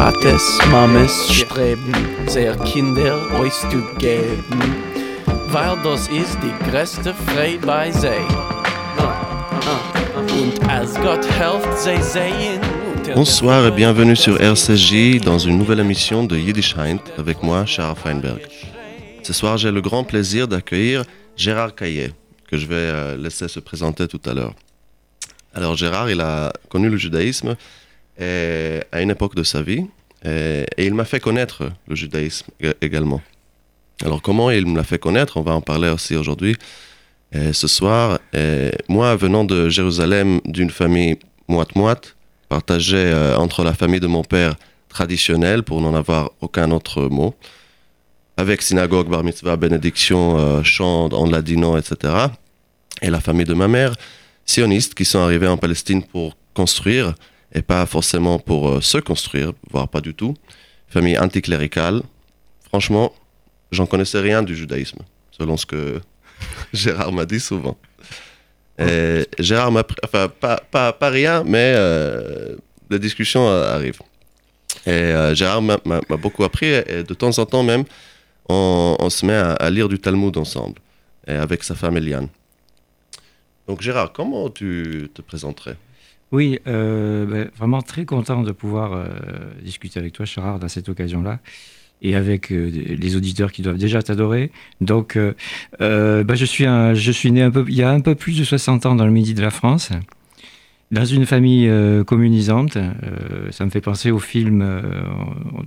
Vaters, Mammes streben, sehr Kinder euch zu geben, weil das ist die größte Freude bei sie. Und als Gott helft, sie sehen. Bonsoir et bienvenue sur RCJ dans une nouvelle émission de Yiddish Heint avec moi, Charles Feinberg. Ce soir, j'ai le grand plaisir d'accueillir Gérard Caillet, que je vais euh, laisser se présenter tout à l'heure. Alors Gérard, il a connu le judaïsme et, à une époque de sa vie et, et il m'a fait connaître le judaïsme également. Alors comment il me l'a fait connaître? On va en parler aussi aujourd'hui. Et ce soir, moi venant de Jérusalem d'une famille moite-moite, partagée euh, entre la famille de mon père traditionnelle pour n'en avoir aucun autre mot, avec synagogue, bar mitzvah, bénédiction, euh, chant en ladino, etc. Et la famille de ma mère, sionistes qui sont arrivés en Palestine pour construire et pas forcément pour euh, se construire, voire pas du tout. Famille anticléricale. Franchement, j'en connaissais rien du judaïsme, selon ce que Gérard m'a dit souvent. Et Gérard m'a, enfin pas, pas, pas rien, mais euh, les discussions euh, arrivent. Et euh, Gérard m'a, beaucoup appris et de temps en temps même, on, on se met à, à lire du Talmud ensemble, et avec sa femme Eliane. Donc Gérard, comment tu te présenterais? Oui, euh, ben, vraiment très content de pouvoir euh, discuter avec toi, Charard, à cette occasion-là, et avec euh, les auditeurs qui doivent déjà t'adorer. Donc, ben, je, suis né il y a un peu plus de 60 ans dans le midi de la France, dans une famille communisante. Ça me fait penser au film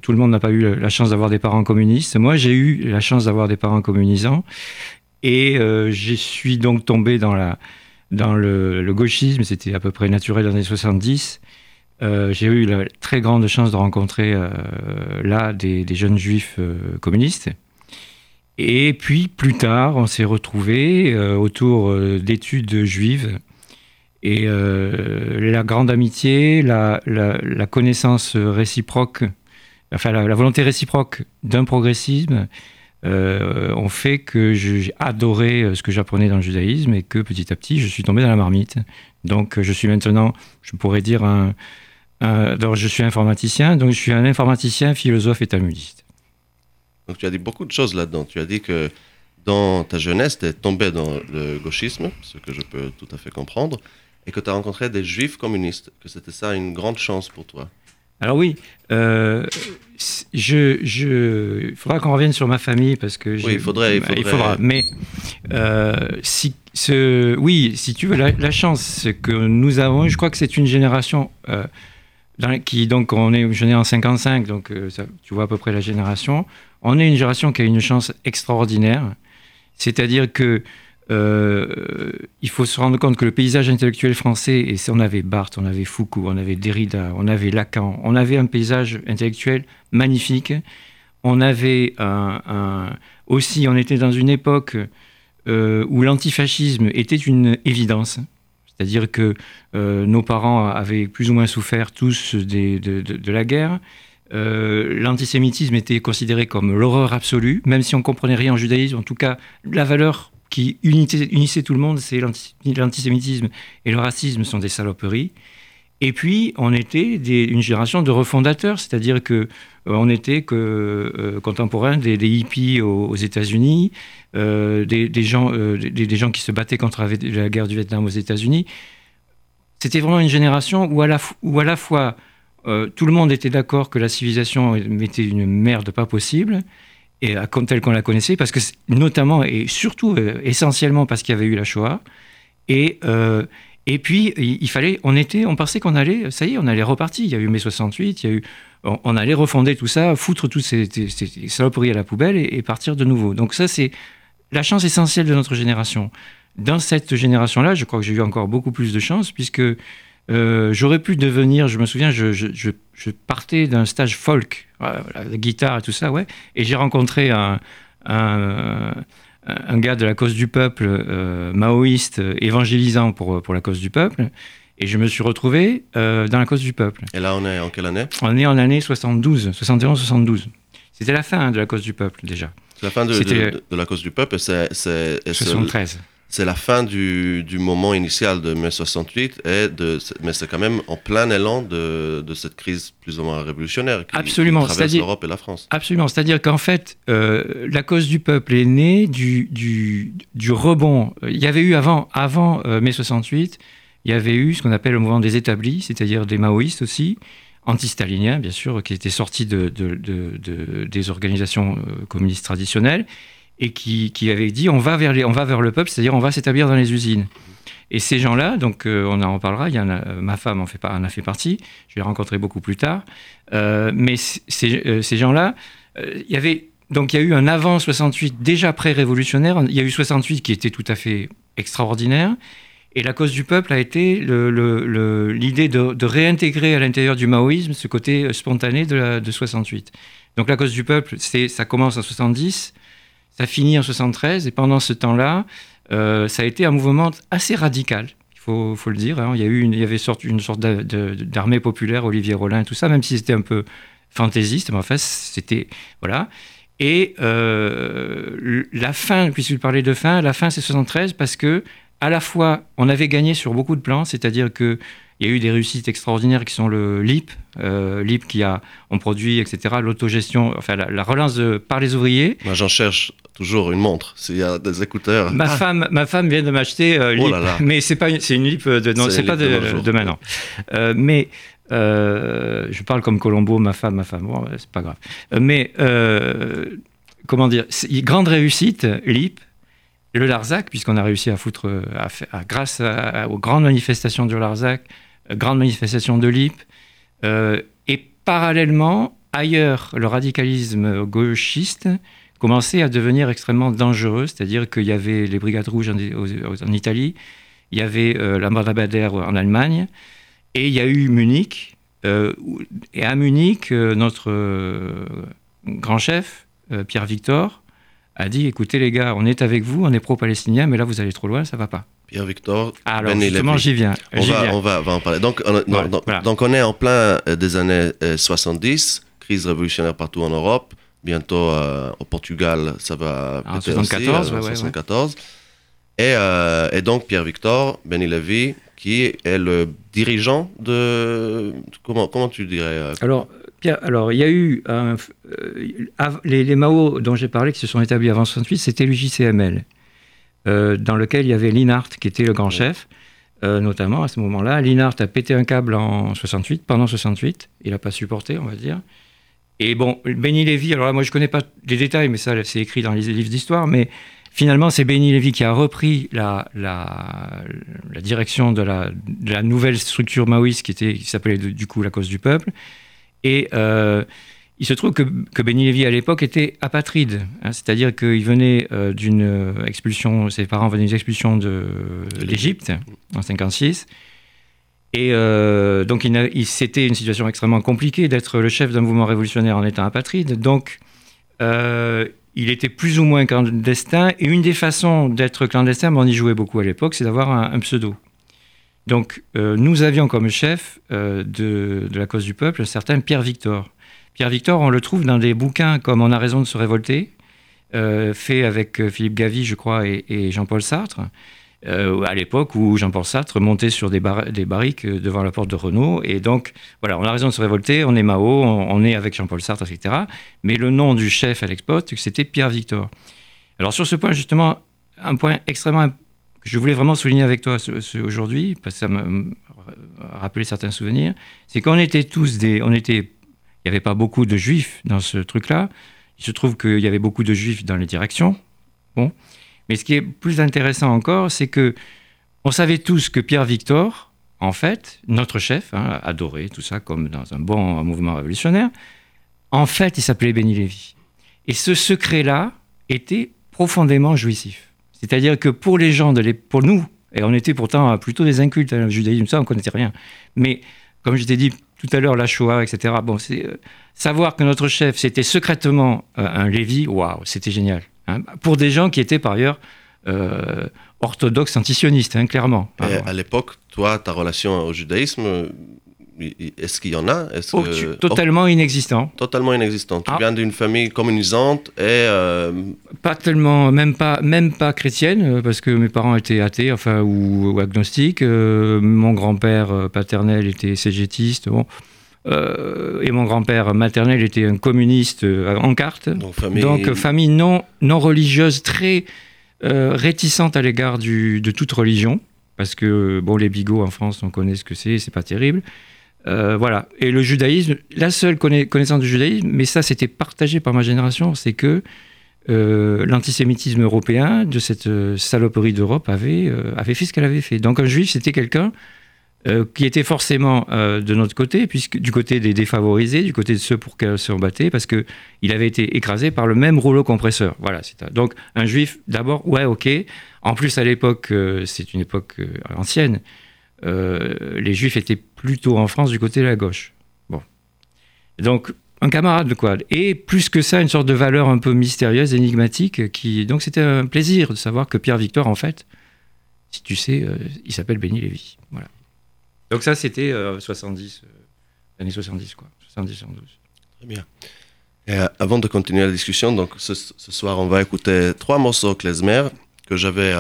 Tout le monde n'a pas eu la chance d'avoir des parents communistes. Moi, j'ai eu la chance d'avoir des parents communisants, et je suis donc tombé dans la dans le, gauchisme, c'était à peu près naturel dans les années 70. Euh, j'ai eu la très grande chance de rencontrer euh, là des, jeunes juifs euh, communistes. Et puis plus tard, on s'est retrouvés autour d'études juives. Et la grande amitié, la, connaissance réciproque, enfin la volonté réciproque d'un progressisme, euh, ont fait que j'ai adoré euh, ce que j'apprenais dans le judaïsme et que petit à petit, je suis tombé dans la marmite. Donc, euh, je suis maintenant, je pourrais dire, un, un- alors, je suis informaticien, donc je suis un informaticien, philosophe et talmudiste. Donc tu as dit beaucoup de choses là-dedans. Tu as dit que dans ta jeunesse, tu es tombé dans le gauchisme, ce que je peux tout à fait comprendre, et que tu as rencontré des juifs communistes, que c'était ça une grande chance pour toi. Alors oui, euh, je, je, il faudra qu'on revienne sur ma famille parce que Oui, il faudrait- il faudra. Mais euh, si ce, oui, si tu veux, la, la chance que nous avons, je crois que c'est une génération euh, dans qui donc on est, je né en 55, donc ça, tu vois à peu près la génération. On est une génération qui a une chance extraordinaire, c'est-à-dire que euh, il faut se rendre compte que le paysage intellectuel français, et on avait Barthes, on avait Foucault, on avait Derrida, on avait Lacan, on avait un paysage intellectuel magnifique. On avait un, aussi, on était dans une époque euh, où l'antifascisme était une évidence. C'est-à-dire que euh, nos parents avaient plus ou moins souffert tous de, la guerre. L'antisémitisme était considéré comme l'horreur absolue, même si on comprenait rien en judaïsme. En tout cas, la valeur qui unissait tout le monde, c'est l'anti- l'antisémitisme et le racisme sont des saloperies. Et puis, on était une génération de refondateurs, c'est-à-dire que euh, on était que euh, contemporains des, hippies aux, États-Unis, euh, des, gens, qui se battaient contre la, guerre du Vietnam aux États-Unis. C'était vraiment une génération où à la, où à la fois tout le monde était d'accord que la civilisation était une merde pas possible, et euh, comme telle qu'on la connaissait, parce que notamment et surtout euh, essentiellement parce qu'il y avait eu la Shoah, et euh, et puis il, fallait, on était, on pensait qu'on allait, ça y est, on allait repartir. Il y a eu mai 68, il y a eu, on, allait refonder tout ça, foutre toutes ces, ces- saloperies à la poubelle et partir de nouveau. Donc ça c'est la chance essentielle de notre génération. Dans cette génération-là, je crois que j'ai eu encore beaucoup plus de chance puisque euh, j'aurais pu devenir, je me souviens, je, je- je- je partais d'un stage folk, voilà, la guitare et tout ça, ouais, et j'ai rencontré un, un, un gars de la cause du peuple, euh, maoïste, évangélisant pour, pour la cause du peuple, et je me suis retrouvé euh, dans la cause du peuple. Et là, on est en quelle année? On est en année 72, 71-72. C'était la fin hein, de la cause du peuple déjà. C'est la fin de, de- de la cause du peuple. C'est, c'est, et ce- 73. C'est la fin du, du, moment initial de mai 68, et de, mais c'est quand même en plein élan de, de, cette crise plus ou moins révolutionnaire qui, absolument, qui traverse l'Europe et la France. Absolument, c'est-à-dire qu'en fait, euh, la cause du peuple est née du, du, du, rebond. Il y avait eu avant, avant euh, mai 68, il y avait eu ce qu'on appelle le mouvement des établis, c'est-à-dire des maoïstes aussi, anti-staliniens bien sûr, qui étaient sortis de, des organisations euh, communistes traditionnelles et qui, avait dit on va vers, les, on va vers le peuple, c'est-à-dire on va s'établir dans les usines. Et ces gens-là, donc euh, on en reparlera, il y en a, euh, ma femme en, fait, en a fait partie, je l'ai rencontré beaucoup plus tard, euh, mais ces, gens-là, il y avait donc il y a eu un avant 68 déjà pré-révolutionnaire, il y a eu 68 qui était tout à fait extraordinaire, et la cause du peuple a été l'idée de, réintégrer à l'intérieur du maoïsme ce côté spontané de 68. Donc la cause du peuple, ça commence en 70, ça finit en 73 et pendant ce temps-là, euh, ça a été un mouvement assez radical. Il faut, le dire. Hein. Il y avait une sorte d'armée populaire, Olivier Rollin, tout ça, même si c'était un peu fantaisiste, mais en fait, c'était voilà. Et euh, la fin, puisque vous parlez de fin, la fin c'est 73 parce que à la fois on avait gagné sur beaucoup de plans, c'est-à-dire que il y a eu des réussites extraordinaires qui sont le LIP, euh, LIP qui a on produit, etc. L'autogestion, enfin la, relance de, par les ouvriers. Moi, j'en cherche toujours une montre. S'il y a des écouteurs. Ma femme, ma femme vient de m'acheter euh, LIP, oh mais c'est pas, c'est une LIP de, non, c'est pas de, de, maintenant. Euh, mais euh, je parle comme Colombo, ma femme, ma femme. Bon, c'est pas grave. Mais comment dire, grande réussite, LIP le Larzac, puisqu'on a réussi à foutre, grâce aux grandes manifestations du Larzac, euh, grandes manifestations de l'IP, euh, et parallèlement, ailleurs, le radicalisme gauchiste commençait à devenir extrêmement dangereux, c'est-à-dire qu'il y avait les Brigades Rouges en, Italie, il y avait euh, la en Allemagne, et il y a eu Munich, et à Munich, notre grand chef, Pierre Victor, a dit écoutez les gars, on est avec vous, on est pro-palestinien, mais là vous allez trop loin, ça va pas. Pierre Victor. Alors ben justement, j'y viens. On va, On, va, en parler. Donc on, donc on est en plein euh, des années 70, euh, crise révolutionnaire partout en Europe. Bientôt euh, au Portugal, ça va en 74, aussi, 74. Et, et, donc Pierre Victor, Benny Levy, qui est le dirigeant de comment comment tu dirais Alors alors, il y a eu euh, les, Mao dont j'ai parlé qui se sont établis avant 68, c'était l'UJCML, euh, dans lequel il y avait Linhart qui était le grand chef, euh, notamment à ce moment-là. Linhart a pété un câble en 68, pendant 68, il n'a pas supporté, on va dire. Et bon, Benny Lévy, alors là, moi je ne connais pas les détails, mais ça c'est écrit dans les livres d'histoire, mais finalement c'est Benny Lévy qui a repris la, la, direction de la, de la, nouvelle structure maoïste qui, était, qui s'appelait du coup la cause du peuple. Et euh, il se trouve que, que Benny Lévy à l'époque était apatride, hein, c'est-à-dire qu'il venait euh, d'une expulsion, ses parents venaient d'une expulsion de, l'Égypte en 56. Et euh, donc, il, il c'était une situation extrêmement compliquée d'être le chef d'un mouvement révolutionnaire en étant apatride. Donc, il était plus ou moins clandestin. Et une des façons d'être clandestin, mais on y jouait beaucoup à l'époque, c'est d'avoir un, pseudo. Donc, euh, nous avions comme chef euh, de, la cause du peuple un certain Pierre Victor. Pierre Victor, on le trouve dans des bouquins comme On a raison de se révolter, euh, fait avec Philippe Gavy, je crois, et, Jean-Paul Sartre, à l'époque où Jean-Paul Sartre montait sur des, des, barriques devant la porte de Renault. Et donc, voilà, on a raison de se révolter, on est Mao, on, est avec Jean-Paul Sartre, etc. Mais le nom du chef à l'export, c'était Pierre Victor. Alors, sur ce point, justement, un point extrêmement important je voulais vraiment souligner avec toi aujourd'hui, parce que ça m'a rappelé certains souvenirs, c'est qu'on était tous des... On était, il n'y avait pas beaucoup de juifs dans ce truc-là. Il se trouve qu'il y avait beaucoup de juifs dans les directions. Bon. Mais ce qui est plus intéressant encore, c'est que on savait tous que Pierre Victor, en fait, notre chef, hein, adoré, tout ça, comme dans un bon mouvement révolutionnaire, en fait, il s'appelait Béni Lévy. Et ce secret-là était profondément jouissif. C'est-à-dire que pour les gens, de pour nous, et on était pourtant plutôt des incultes, hein, judaïsme, ça, on ne connaissait rien. Mais comme je t'ai dit tout à l'heure, la Shoah, etc., bon, c'est, euh, savoir que notre chef, c'était secrètement euh, un Lévi, waouh, c'était génial. Hein. pour des gens qui étaient par ailleurs euh, orthodoxes antisionistes, hein, clairement. à l'époque, toi, ta relation au judaïsme, est-ce qu'il y en a? Est oh, que... Totalement inexistant. Totalement inexistant. Tu ah. viens d'une famille communisante et... Euh, pas tellement, même pas, même pas chrétienne, parce que mes parents étaient athées, enfin, ou, agnostiques. mon grand-père paternel était cégétiste. Bon. et mon grand-père maternel était un communiste en carte. Donc famille, Donc, famille non, non religieuse, très réticente à l'égard de toute religion parce que bon, les bigots en France, on connaît ce que c'est, c'est pas terrible. Euh, voilà. Et le judaïsme, la seule connaissance du judaïsme, mais ça c'était partagé par ma génération, c'est que euh, l'antisémitisme européen de cette euh, saloperie d'Europe avait, fait ce qu'elle avait fait. Donc un juif, c'était quelqu'un qui était forcément de notre côté, puisque du côté des défavorisés, du côté de ceux pour qui se battait, parce que il avait été écrasé par le même rouleau compresseur. Voilà. Donc un juif, d'abord, ouais, ok. En plus, à l'époque, c'est une époque ancienne. les juifs étaient plutôt en France du côté de la gauche. Bon. Donc, un camarade de quoi. Et plus que ça, une sorte de valeur un peu mystérieuse, énigmatique. Donc, c'était un plaisir de savoir que Pierre Victor, en fait, si tu sais, euh, il s'appelle Benny Lévy. Donc, ça, c'était 70, euh, euh, années 70, quoi. 70, 72. Très bien. Et avant de continuer la discussion, donc ce, soir, on va écouter trois morceaux klezmer que j'avais,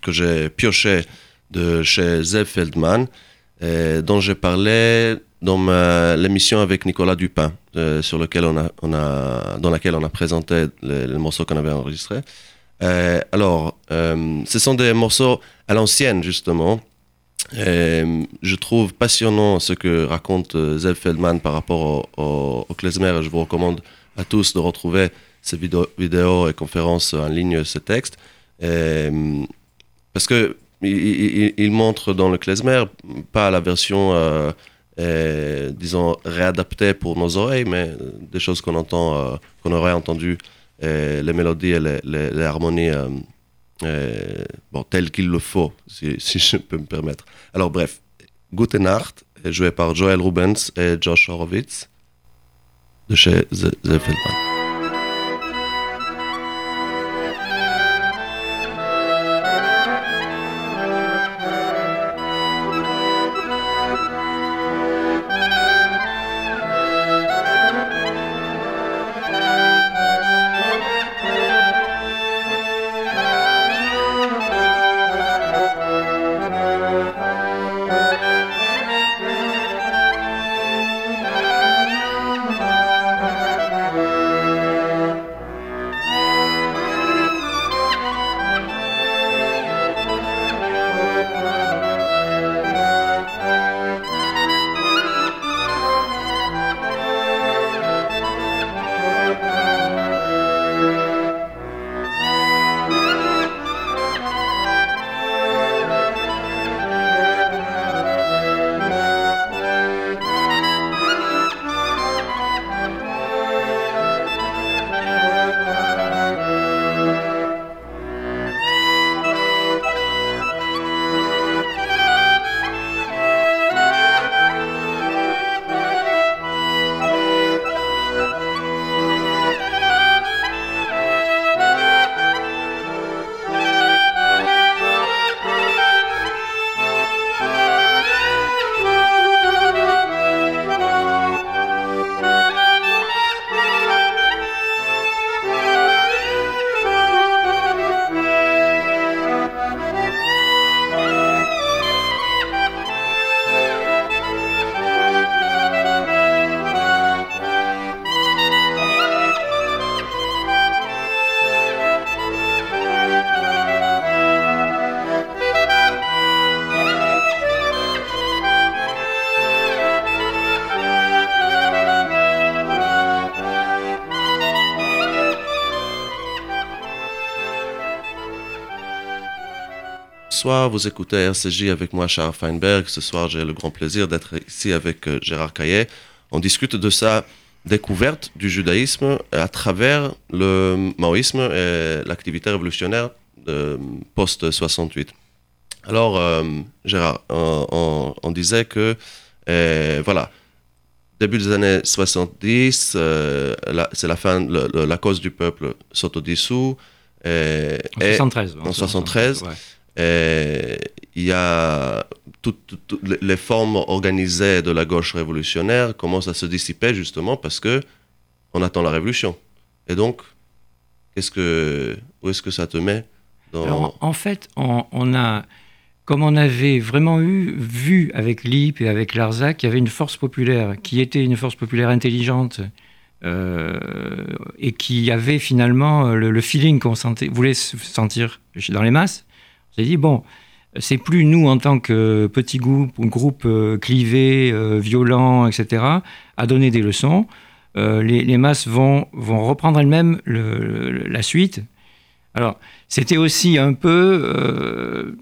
que j'ai pioché de chez Zev Feldman. Euh, dont j'ai parlé dans l'émission avec Nicolas Dupin, euh, sur lequel on a, dans laquelle on a présenté les, morceaux qu'on avait enregistrés. Euh, alors, ce sont des morceaux à l'ancienne, justement. je trouve passionnant ce que raconte Zev Feldman par rapport au, au, klezmer. Je vous recommande à tous de retrouver ces vidéos et conférences en ligne, ce texte. parce que il, montre dans le klezmer, pas la version, euh, euh, disons, réadaptée pour nos oreilles, mais des choses qu'on entend, euh, qu'on aurait entendu, les mélodies et les, harmonies bon, telles qu'il le faut, si, je peux me permettre. Alors bref, Gute Nacht, joué par Joel Rubens et Josh Horowitz, de chez The, The. Soir, vous écoutez RCJ avec moi, Charles Feinberg. Ce soir, j'ai le grand plaisir d'être ici avec euh, Gérard Caillet. On discute de sa découverte du judaïsme à travers le maoïsme et l'activité révolutionnaire de post-68. Alors, euh, Gérard, on, disait que, euh, voilà, début des années 70, c'est la fin, la cause du peuple s'autodissout. en 73. En 73. Et il y a toutes, les formes organisées de la gauche révolutionnaire commencent à se dissiper justement parce que on attend la révolution. Et donc, qu'est-ce que, où est-ce que ça te met dans... En fait, on, a, comme on avait vraiment eu, vu avec Lippe et avec Larzac, qu'il y avait une force populaire qui était une force populaire intelligente euh, et qui avait finalement le, feeling qu'on voulait sentir dans les masses. S'est dit, bon, c'est plus nous en tant que petit groupe, groupe euh, clivé, euh, violent, etc., à donner des leçons. Euh, les, masses vont, vont reprendre elles-mêmes la suite. Alors, c'était aussi un peu.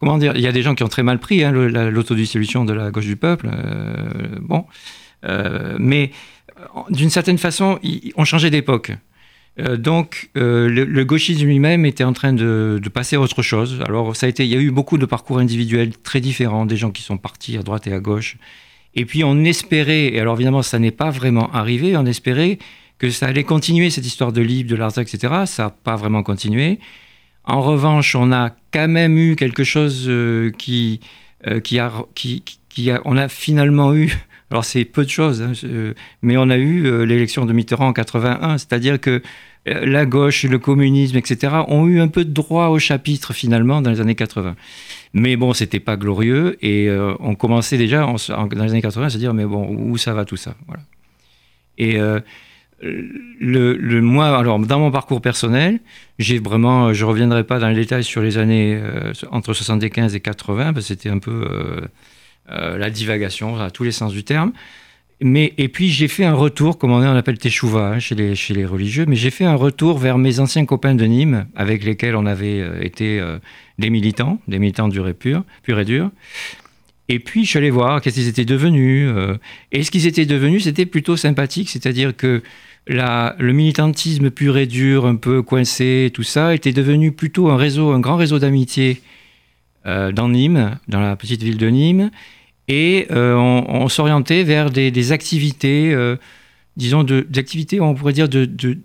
comment dire Il y a des gens qui ont très mal pris hein, l'autodissolution de la gauche du peuple. bon. mais d'une certaine façon, on changeait d'époque. Euh, donc, euh, le, gauchisme lui-même était en train de, passer à autre chose. Alors, ça a été, il y a eu beaucoup de parcours individuels très différents, des gens qui sont partis à droite et à gauche. Et puis, on espérait, et alors évidemment, ça n'est pas vraiment arrivé, on espérait que ça allait continuer, cette histoire de Libre, de Larzac, etc. Ça n'a pas vraiment continué. En revanche, on a quand même eu quelque chose euh, qui, qui, qui, on a finalement eu alors c'est peu de choses, hein, mais on a eu l'élection de Mitterrand en 81, c'est-à-dire que euh, la gauche, le communisme, etc., ont eu un peu de droit au chapitre finalement dans les années 80. Mais bon, c'était pas glorieux et euh, on commençait déjà dans les années 80 à se dire mais bon, où ça va tout ça voilà. Et euh, le, moi, alors dans mon parcours personnel, j'ai vraiment, je reviendrai pas dans les détails sur les années entre 75 et 80 parce que c'était un peu la divagation à tous les sens du terme. Mais, et puis j'ai fait un retour, comme on appelle Teshuva hein, chez, les, religieux, mais j'ai fait un retour vers mes anciens copains de Nîmes, avec lesquels on avait euh, été euh, des militants, des militants durs et purs et durs. Et puis je suis allé voir qu'est-ce qu'ils étaient devenus. Euh, et ce qu'ils étaient devenus, c'était plutôt sympathique, c'est-à-dire que le militantisme pur et dur, un peu coincé, tout ça, était devenu plutôt un réseau, un grand réseau d'amitié dans Nîmes, dans la petite ville de Nîmes et euh, on, s'orientait vers des, activités, euh, disons, des activités, on pourrait dire, de, de,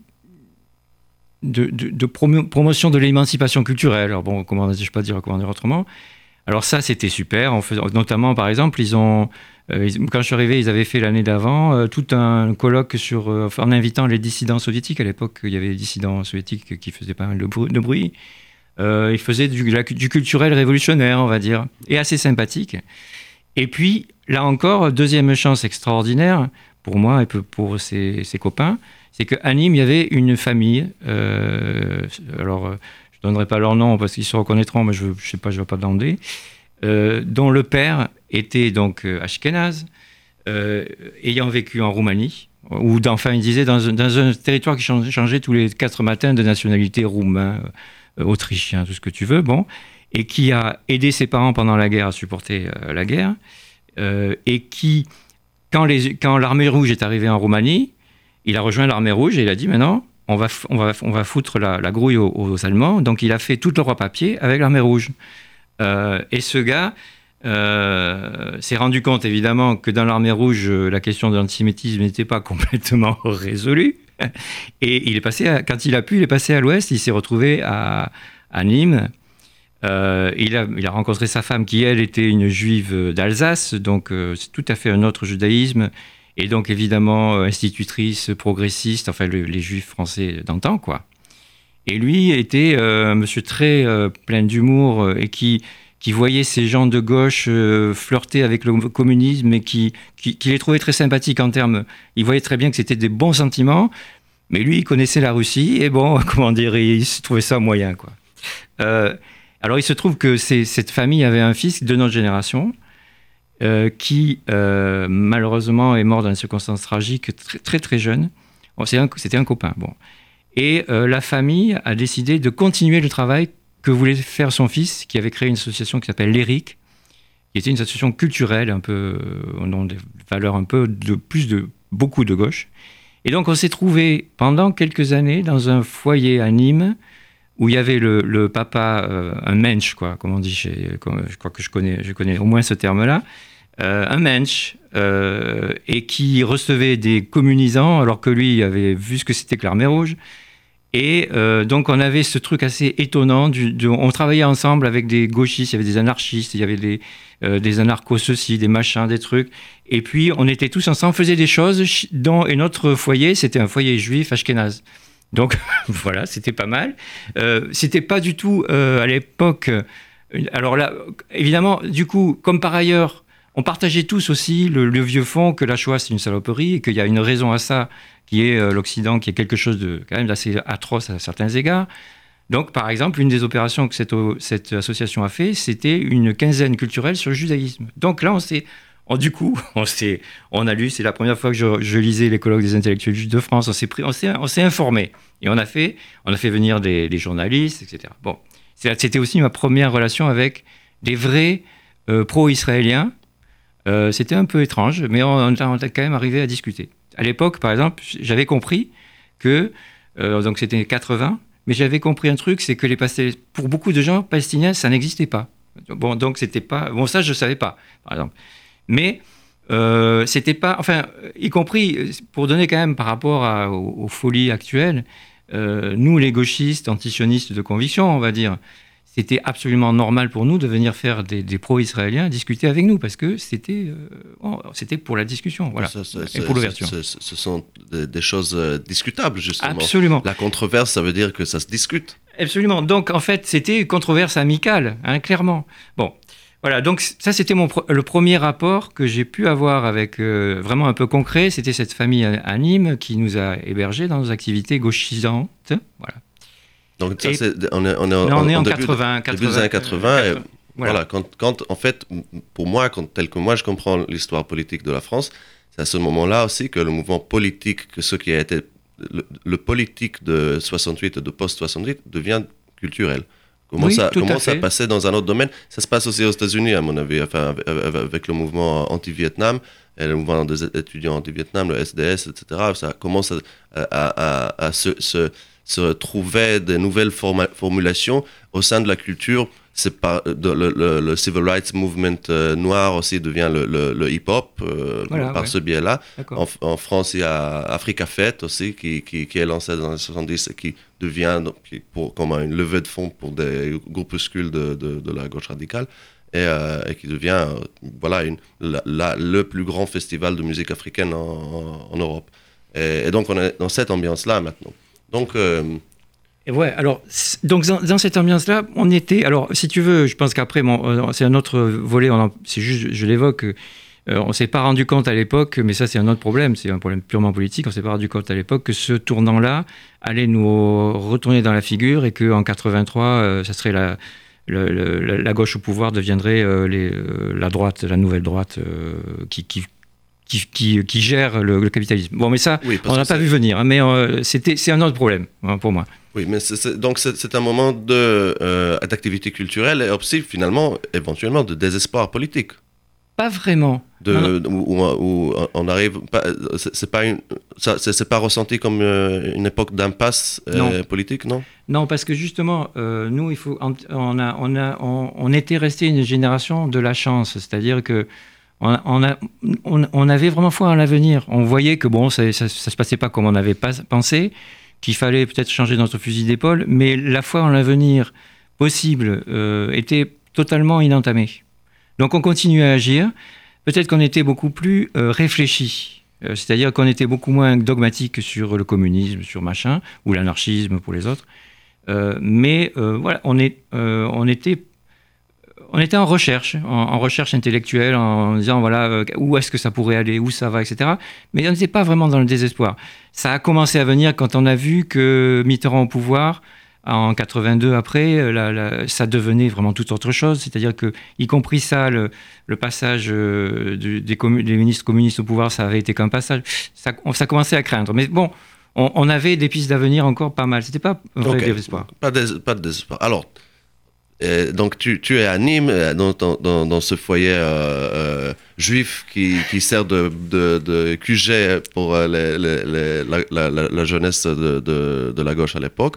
de, promotion de l'émancipation culturelle. Alors bon, comment, je pas dire comment dire autrement. Alors ça, c'était super. On faisait, notamment, par exemple, ils ont, euh, quand je suis arrivé, ils avaient fait l'année d'avant tout un colloque sur, en invitant les dissidents soviétiques. À l'époque, il y avait des dissidents soviétiques qui faisaient pas mal de bruit. ils faisaient du, culturel révolutionnaire, on va dire, et assez sympathique. Et puis, là encore, deuxième chance extraordinaire pour moi et pour ses, copains, c'est qu'à Nîmes, il y avait une famille. Euh, alors, je ne donnerai pas leur nom parce qu'ils se reconnaîtront, mais je ne sais pas, je ne vais pas demander. Euh, dont le père était donc euh, ashkénaze, ayant vécu en Roumanie, ou enfin, il disait dans, un territoire qui changeait, tous les quatre matins de nationalité roumain, autrichien, tout ce que tu veux. Bon et qui a aidé ses parents pendant la guerre à supporter euh, la guerre, euh, et qui, quand, l'armée rouge est arrivée en Roumanie, il a rejoint l'armée rouge et il a dit maintenant, on va, on va, on va foutre la, grouille aux, Allemands. Donc il a fait tout le roi papier avec l'armée rouge. Euh, et ce gars s'est rendu compte évidemment que dans l'armée rouge, la question de l'antisémitisme n'était pas complètement résolue. Et il est passé, quand il a pu, il est passé à l'ouest. Il s'est retrouvé à Nîmes euh, il, a, rencontré sa femme qui, elle, était une juive d'Alsace, donc euh, c'est tout à fait un autre judaïsme, et donc évidemment euh, institutrice, progressiste, enfin les juifs français d'antan, quoi. Et lui était un monsieur très plein d'humour et qui, qui voyait ces gens de gauche flirter avec le communisme et qui, qui, qui, les trouvait très sympathiques en termes. Il voyait très bien que c'était des bons sentiments, mais lui, il connaissait la Russie et bon, comment dire, il trouvait ça moyen, quoi. Alors il se trouve que cette famille avait un fils de notre génération euh, qui euh, malheureusement est mort dans des circonstances tragiques très très, très jeune. C'était un, copain. Bon. Et euh, la famille a décidé de continuer le travail que voulait faire son fils, qui avait créé une association qui s'appelle l'ERIC, qui était une association culturelle, un peu au nom des valeurs un peu de plus de beaucoup de gauche. Et donc on s'est trouvé pendant quelques années dans un foyer à Nîmes où il y avait le, papa, euh, un mensch, quoi, comme on dit, chez, je crois que je connais, je connais au moins ce terme-là, euh, un mensch, euh, et qui recevait des communisants, alors que lui avait vu ce que c'était que l'armée rouge, Et donc on avait ce truc assez étonnant. On travaillait ensemble avec des gauchistes, il y avait des anarchistes, il y avait des, anarchos ceci, des machins, des trucs. Et puis on était tous ensemble, faisait des choses. Dans, et notre foyer, c'était un foyer juif ashkénaze. Donc voilà, c'était pas mal. Euh, c'était pas du tout euh, à l'époque. Alors là, évidemment, du coup, comme par ailleurs, on partageait tous aussi le, vieux fond que la Shoah c'est une saloperie et qu'il y a une raison à ça qui est euh, l'Occident, qui est quelque chose de quand même d'assez atroce à certains égards. Donc, par exemple, une des opérations que cette, cette association a fait, c'était une quinzaine culturelle sur le judaïsme. Donc là, on s'est Oh, du coup, on, on a lu, c'est la première fois que je, lisais les colloques des intellectuels de France, on s'est, on on informé. Et on a fait, on a fait venir des, journalistes, etc. Bon, c'était aussi ma première relation avec des vrais euh, pro-israéliens. Euh, c'était un peu étrange, mais on, a quand même arrivé à discuter. À l'époque, par exemple, j'avais compris que, euh, donc c'était 80, mais j'avais compris un truc, c'est que pour beaucoup de gens palestiniens, ça n'existait pas. Bon, donc c'était pas, bon ça je savais pas, par exemple. Mais euh, c'était pas, enfin, y compris pour donner quand même par rapport aux, folies actuelles, euh, nous les gauchistes, antisionistes de conviction, on va dire, c'était absolument normal pour nous de venir faire des, pro-israéliens discuter avec nous parce que c'était euh, c'était pour la discussion voilà. Et pour l'ouverture. ce sont des, choses discutables justement. Absolument. La controverse ça veut dire que ça se discute. Absolument. Donc en fait c'était une controverse amicale hein, clairement. Bon voilà, donc ça c'était mon le premier rapport que j'ai pu avoir avec euh, vraiment un peu concret. C'était cette famille à, Nîmes qui nous a hébergés dans nos activités gauchisantes. Voilà. Donc ça, on est, on est, on est en, 80, 80, des années 80. voilà. quand, quand, en fait, pour moi, quand, tel que moi je comprends l'histoire politique de la France, c'est à ce moment-là aussi que le mouvement politique, que ce qui a été le, le politique de 68 et de post-68 devient culturel. Comment, ça, comment ça passait dans un autre domaine? Ça se passe aussi aux États-Unis, à mon avis, enfin, avec le mouvement anti-Vietnam, et le mouvement des étudiants anti-Vietnam, le SDS, etc. Ça commence à, à, se, se, se, trouver des nouvelles formulations au sein de la culture c'est pas le, le, civil rights movement euh, noir aussi devient le, hip hop euh, par ce biais-là. En, France, il y a Africa Fête aussi qui, qui, est lancé dans les 70 et qui devient pour, comme une levée de fonds pour des groupuscules de, de, la gauche radicale. Et, euh, et qui devient voilà une, la, le plus grand festival de musique africaine en, en, Europe. Et, donc on est dans cette ambiance-là maintenant. Donc et ouais, alors, donc dans, cette ambiance-là, on était. Alors, si tu veux, je pense qu'après, euh, c'est un autre volet, c'est juste, je l'évoque. Euh, on ne s'est pas rendu compte à l'époque, mais ça c'est un autre problème, c'est un problème purement politique, on ne s'est pas rendu compte à l'époque que ce tournant-là allait nous retourner dans la figure et qu'en 83, euh, ça serait la, la, gauche au pouvoir deviendrait les, la droite, la nouvelle droite qui, qui, qui, qui, gère le, capitalisme. Bon, mais ça, on n'a pas vu venir, hein, mais c'était, c'est un autre problème hein, pour moi. Oui, mais donc c'est un moment euh, d'activité culturelle et aussi finalement, éventuellement, de désespoir politique. Pas vraiment. De, où, on arrive, c'est pas c'est pas ressenti comme euh, une époque d'impasse euh, politique, non? Non, parce que justement, nous, il faut, on a, on a, on, était resté une génération de la chance, c'est-à-dire que on, a, on, avait vraiment foi en l'avenir. On voyait que bon, ça, ça, ça, se passait pas comme on avait pas pensé qu'il fallait peut-être changer notre fusil d'épaule, mais la foi en l'avenir possible euh, était totalement inentamée. Donc on continuait à agir. Peut-être qu'on était beaucoup plus euh, réfléchi, euh, c'est-à-dire qu'on était beaucoup moins dogmatique sur le communisme, sur machin, ou l'anarchisme pour les autres. mais voilà, on, est, on était on était en recherche, en, recherche intellectuelle, en disant voilà euh, où est-ce que ça pourrait aller, où ça va, etc. Mais on n'était pas vraiment dans le désespoir. Ça a commencé à venir quand on a vu que Mitterrand au pouvoir, en 82 après, euh, ça devenait vraiment toute autre chose. C'est-à-dire que, y compris ça, le, passage euh, des, ministres communistes au pouvoir, ça avait été qu'un passage. Ça, ça commençait à craindre. Mais bon, on, avait des pistes d'avenir encore pas mal. C'était pas un vrai désespoir. Pas, pas de désespoir. Alors, donc tu, es à Nîmes, euh, dans, ce foyer euh, euh, juif qui, sert de, de, QG pour la, jeunesse de, la gauche à l'époque.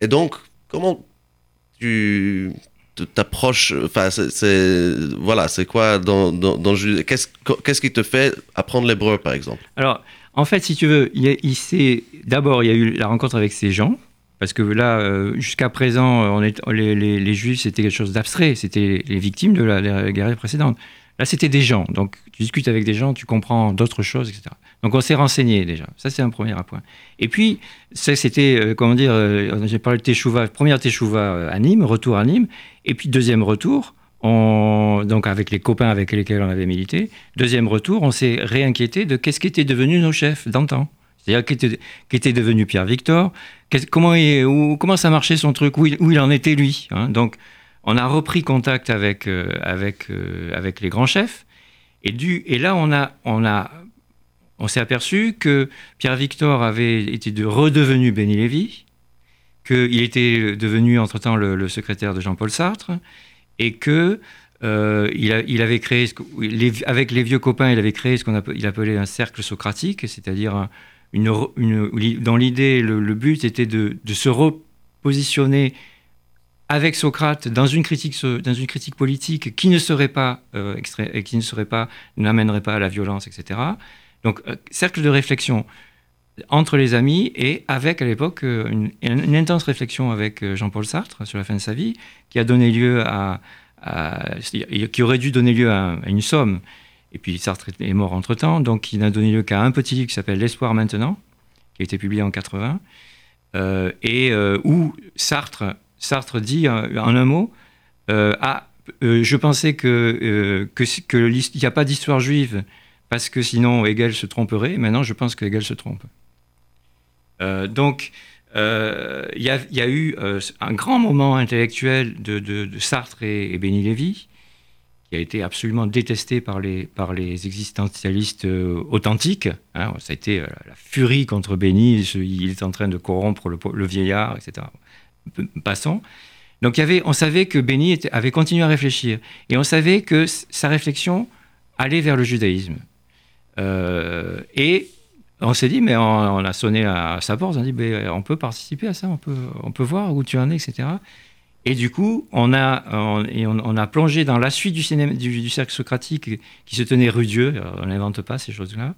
Et donc, comment tu t'approches Enfin, c'est voilà, c'est quoi dans, qu'est-ce qui te fait apprendre l'hébreu, par exemple? Alors, en fait, si tu veux, il, il d'abord il y a eu la rencontre avec ces gens Parce que là, jusqu'à présent, est, les, Juifs, c'était quelque chose d'abstrait, c'était les victimes de la, guerre précédente. Là, c'était des gens. Donc, tu discutes avec des gens, tu comprends d'autres choses, etc. Donc, on s'est renseigné déjà. Ça, c'est un premier point. Et puis, ça, c'était, euh, comment dire, euh, j'ai parlé de Teshuva, première Teshuva euh, à Nîmes, retour à Nîmes. Et puis, deuxième retour, on, donc avec les copains avec lesquels on avait milité. Deuxième retour, on s'est réinquiété de qu'est-ce qu'étaient devenus nos chefs d'antan. C'est-à-dire qu'était était devenu Pierre Victor, comment, il, comment ça marchait son truc, où il, en était lui. Hein? Donc, on a repris contact avec, euh, euh, avec les grands chefs. Et, du, et là, on, a, on, a, on s'est aperçu que Pierre Victor avait été de, redevenu Béni Lévy, qu'il était devenu entre-temps le, secrétaire de Jean-Paul Sartre, et que euh, il, il, avait créé, avec les vieux copains, il avait créé ce qu'on appelait, appelait un cercle socratique, c'est-à-dire une, dans l'idée, le, le, but était de, se repositionner avec Socrate dans une critique, politique qui ne serait pas, euh, qui ne serait pas, n'amènerait pas à la violence, etc. Donc, euh, cercle de réflexion entre les amis et avec à l'époque euh, une, intense réflexion avec Jean-Paul Sartre sur la fin de sa vie, qui a donné lieu à, qui aurait dû donner lieu à, une somme. Et puis Sartre est mort entre temps, donc il n'a donné lieu qu'à un petit livre qui s'appelle L'espoir maintenant, qui a été publié en 80, et où Sartre Sartre dit euh, en un mot euh, Ah, euh, je pensais que qu'il n'y a pas d'histoire juive parce que sinon Hegel se tromperait. Maintenant, je pense que Hegel se trompe. donc, il y, a eu un grand moment intellectuel de, Sartre et, Béni Lévy, qui a été absolument détesté par les, par les existentialistes authentiques. Hein. ça a été la furie contre Béni, il est en train de corrompre le vieillard, etc passant. Donc il y avait, on savait que Béni avait continué à réfléchir et on savait que sa réflexion allait vers le judaïsme. Euh, et on s'est dit, mais on, a sonné à sa porte, on a dit, on peut participer à ça, on peut, on peut voir où tu en es, etc. Et du coup, on a, on, a plongé dans la suite du, cercle socratique qui se tenait rue Dieu. On n'invente pas ces choses-là.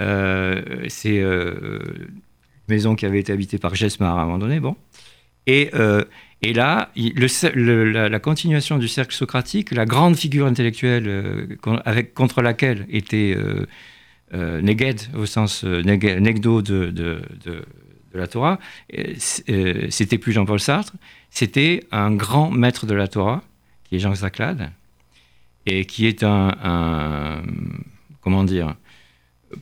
Euh, c'est euh, une maison qui avait été habitée par Gesmar à un moment donné. Bon. Et, euh, et là, la, continuation du cercle socratique, la grande figure intellectuelle euh, contre laquelle était euh, Neged, au sens Negdo de, de, de, la Torah, c'était plus Jean-Paul Sartre, c'était un grand maître de la Torah, qui est Jean Zaclade, et qui est un, comment dire,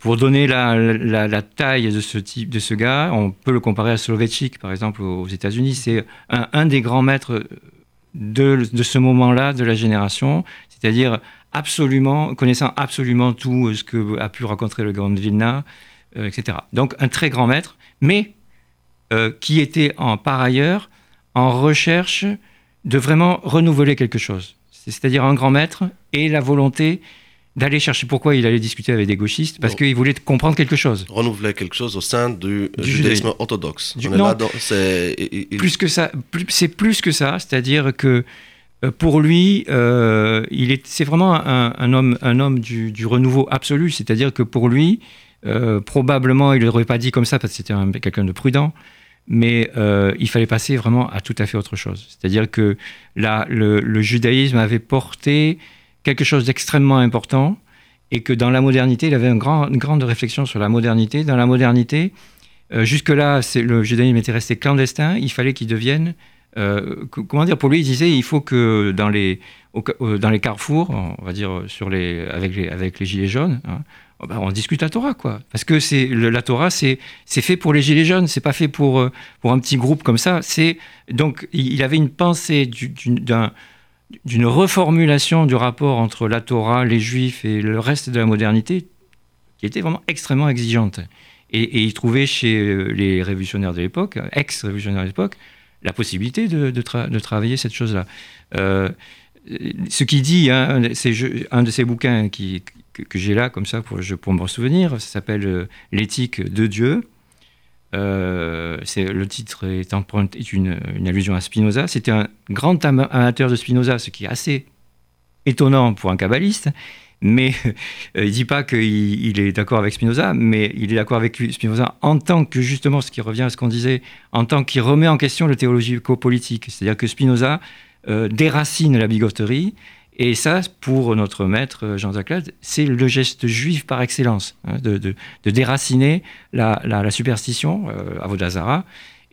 pour donner la, taille de ce type, de ce gars, on peut le comparer à Soloveitchik, par exemple, aux États-Unis. C'est un, des grands maîtres de, ce moment-là, de la génération, c'est-à-dire connaissant absolument tout ce que a pu raconter le grand Vilna, euh, etc. Donc un très grand maître, mais euh, qui était en, par ailleurs en recherche de vraiment renouveler quelque chose. C'est-à-dire un grand maître et la volonté d'aller chercher pourquoi il allait discuter avec des gauchistes parce qu'il voulait comprendre quelque chose. Renouveler quelque chose au sein du, judaïsme orthodoxe. plus que ça, c'est plus que ça, c'est-à-dire que euh, pour lui, euh, il est, c'est vraiment un, homme, un homme du, renouveau absolu, c'est-à-dire que pour lui, euh, probablement, il ne l'aurait pas dit comme ça parce que c'était quelqu'un de prudent, mais il fallait passer vraiment à tout à fait autre chose. C'est-à-dire que là, le judaïsme avait porté quelque chose d'extrêmement important et que dans la modernité, il avait une, grande réflexion sur la modernité. Dans la modernité, euh, jusque-là, le judaïsme était resté clandestin, il fallait qu'il devienne... Euh, comment dire Pour lui, il disait il faut que dans les, carrefours, on va dire avec, les, gilets jaunes, hein, ben, on discute la Torah, quoi. Parce que c'est la Torah, c'est fait pour les gilets jaunes, c'est pas fait pour, euh, un petit groupe comme ça. C'est donc il avait une pensée d'un d'une reformulation du rapport entre la Torah, les Juifs et le reste de la modernité qui était vraiment extrêmement exigeante. Et, il trouvait chez euh, les révolutionnaires de l'époque, ex-révolutionnaires de l'époque, la possibilité de, travailler cette chose-là. Euh, ce qu'il dit, hein, c'est un de ces bouquins qui, que, j'ai là, comme ça, pour, pour me souvenir, ça s'appelle euh, L'éthique de Dieu. Euh, le titre est, une, allusion à Spinoza. C'était un grand amateur de Spinoza, ce qui est assez étonnant pour un kabbaliste. Mais il ne dit pas qu'il il est d'accord avec Spinoza, mais il est d'accord avec Spinoza en tant que, justement, ce qui revient à ce qu'on disait, en tant qu'il remet en question le théologico-politique. C'est-à-dire que Spinoza déracine la bigoterie et ça, pour notre maître euh, Jean-Jacques Lade, c'est le geste juif par excellence, hein, de, déraciner la, superstition, euh, à Vodazara,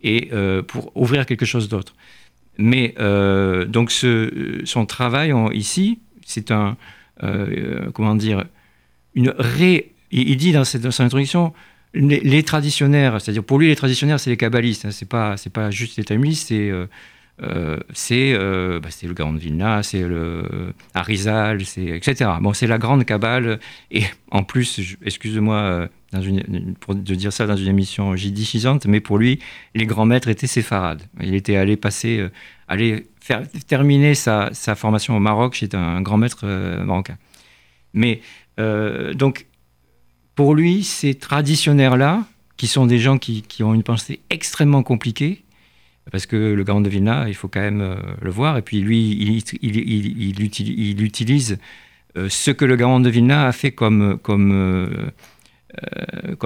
et euh, pour ouvrir quelque chose d'autre. Mais donc son travail ici, c'est un, comment dire, une ré... Il dit dans, son introduction, les, traditionnaires, c'est-à-dire pour lui les traditionnaires, c'est les kabbalistes, hein, c'est pas, pas juste les tamulistes, c'est euh, euh, bah, c'est le Gaon de Vilna, c'est le Arizal, etc. Bon, c'est la grande cabale. Et en plus, excuse-moi euh, de dire ça dans une émission jiddishisante, mais pour lui, les grands maîtres étaient séfarades. Il était allé passer, aller faire, terminer sa, formation au Maroc chez un, grand maître marocain. Mais donc, pour lui, ces traditionnaires-là, qui sont des gens qui ont une pensée extrêmement compliquée, parce que le Gaon de Vilna, il faut quand même euh, le voir. Et puis lui, il, il, il, utilise euh, ce que le Gaon de Vilna a fait comme, euh,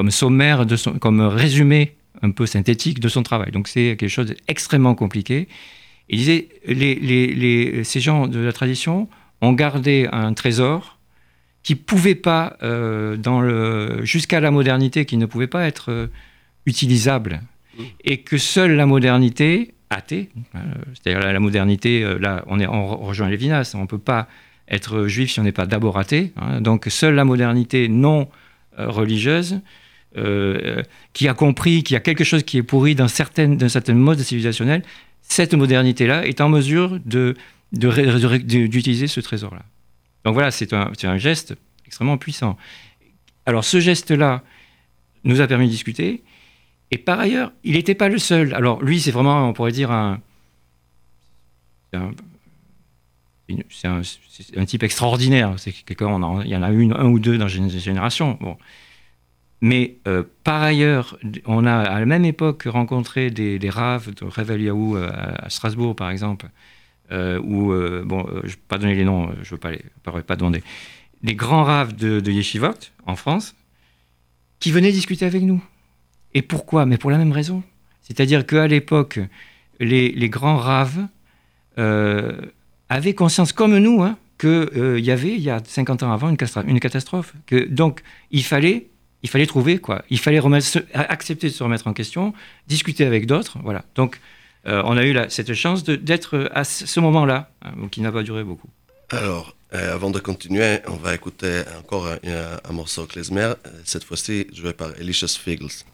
sommaire, comme résumé un peu synthétique de son travail. Donc c'est quelque chose d'extrêmement compliqué. Il disait, ces gens de la tradition ont gardé un trésor qui pouvait pas, jusqu'à la modernité, qui ne pouvait pas être utilisable et que seule la modernité athée, euh, c'est-à-dire la, modernité, euh, là on, est, on rejoint Lévinas, on ne peut pas être juif si on n'est pas d'abord athée, hein. donc seule la modernité non euh, religieuse, qui a compris qu'il y a quelque chose qui est pourri dans certaines, dans certaines modes civilisationnels, cette modernité-là est en mesure de, d'utiliser ce trésor-là. Donc voilà, c'est un, un, geste extrêmement puissant. Alors ce geste-là nous a permis de discuter, et par ailleurs, il n'était pas le seul. Alors lui, c'est vraiment, on pourrait dire, un, c'est un, type extraordinaire. C'est il y en a eu un ou deux dans une génération. Bon. Mais euh, par ailleurs, on a à la même époque rencontré des, raves de Reveliaou euh, à Strasbourg, par exemple, euh, où, bon, je ne vais pas donner les noms, je ne veux pas, les, pas, demander, des grands raves de, de Yeshivot en France, qui venaient discuter avec nous. Et pourquoi? Mais pour la même raison. C'est-à-dire qu'à l'époque, les, grands raves euh, avaient conscience, comme nous, hein, qu'il euh, y avait, il y a 50 ans avant, une, catastrophe. Que, donc, il fallait, il fallait trouver, quoi. Il fallait accepter de se remettre en question, discuter avec d'autres. Voilà. Donc, euh, on a eu cette chance d'être à ce moment-là, hein, qui n'a pas duré beaucoup. Alors, euh, avant de continuer, on va écouter encore un, morceau klezmer. Cette fois-ci, joué par Elicious Figgles.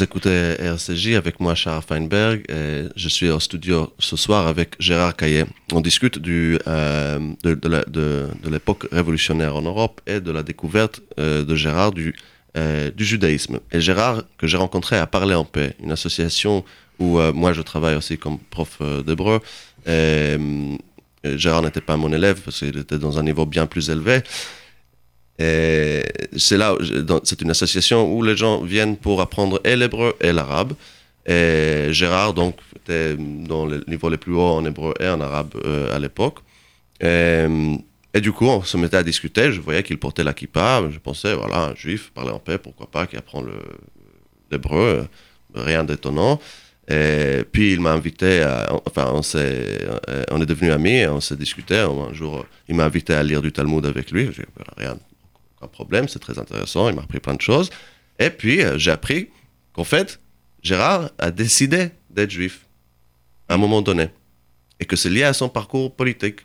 Vous écoutez RCJ avec moi, Charles Feinberg, et je suis au studio ce soir avec Gérard Caillet. On discute euh, de, de l'époque révolutionnaire en Europe et de la découverte euh, de Gérard du, euh, du judaïsme. Et Gérard, que j'ai rencontré à Parler en paix, une association où moi je travaille aussi comme prof d'hébreu. Gérard n'était pas mon élève parce qu'il était dans un niveau bien plus élevé c'est là, c'est une association où les gens viennent pour apprendre et l'hébreu et l'arabe. Et Gérard, donc, était dans le niveau les plus hauts en hébreu et en arabe euh, à l'époque. Et, du coup, on se mettait à discuter. Je voyais qu'il portait la kippa. Je pensais, voilà, un juif, parler en paix, pourquoi pas, qui apprend l'hébreu. Rien d'étonnant. Et puis il m'a invité, à, enfin on, est, on est devenus amis, on s'est discuté. Un jour, il m'a invité à lire du Talmud avec lui. Rien un problème, c'est très intéressant, il m'a appris plein de choses. Et puis, euh, j'ai appris qu'en fait, Gérard a décidé d'être juif à un moment donné. Et que c'est lié à son parcours politique.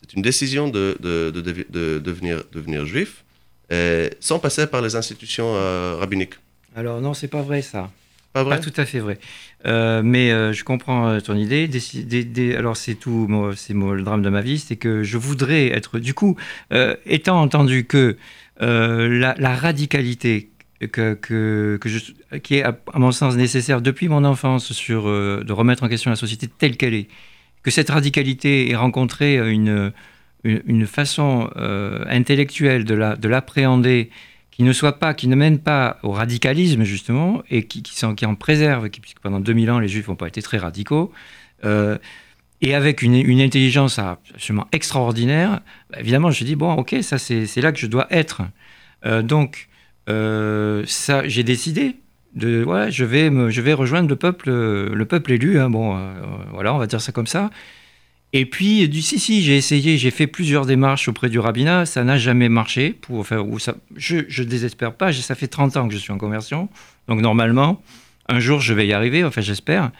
C'est une décision de, de, de, devenir, devenir, juif sans passer par les institutions euh, rabbiniques. Alors non, c'est pas vrai ça. Pas tout à fait vrai. Euh, mais je comprends ton idée. alors c'est tout, c'est le drame de ma vie, c'est que je voudrais être, du coup, étant entendu que euh, la, radicalité que, que, qui est, à, mon sens, nécessaire depuis mon enfance sur, euh, de remettre en question la société telle qu'elle est, que cette radicalité ait rencontré une, une, façon euh, intellectuelle de l'appréhender, la, de qui ne soit pas, qui ne mène pas au radicalisme justement, et qui, qui, qui en préserve, qui, puisque pendant 2000 ans les Juifs n'ont pas été très radicaux, et avec une, intelligence absolument extraordinaire, bah, évidemment, je dis, bon, ok, ça c'est là que je dois être. Euh, donc, euh, ça, j'ai décidé de, ouais, je vais, me, je vais rejoindre le peuple, le peuple élu. Hein, bon, euh, voilà, on va dire ça comme ça. Et puis, du si, si, j'ai essayé, j'ai fait plusieurs démarches auprès du rabbinat, ça n'a jamais marché. Pour, enfin, ça, je ne désespère pas, ça fait 30 ans que je suis en conversion. Donc, normalement, un jour, je vais y arriver, enfin, j'espère.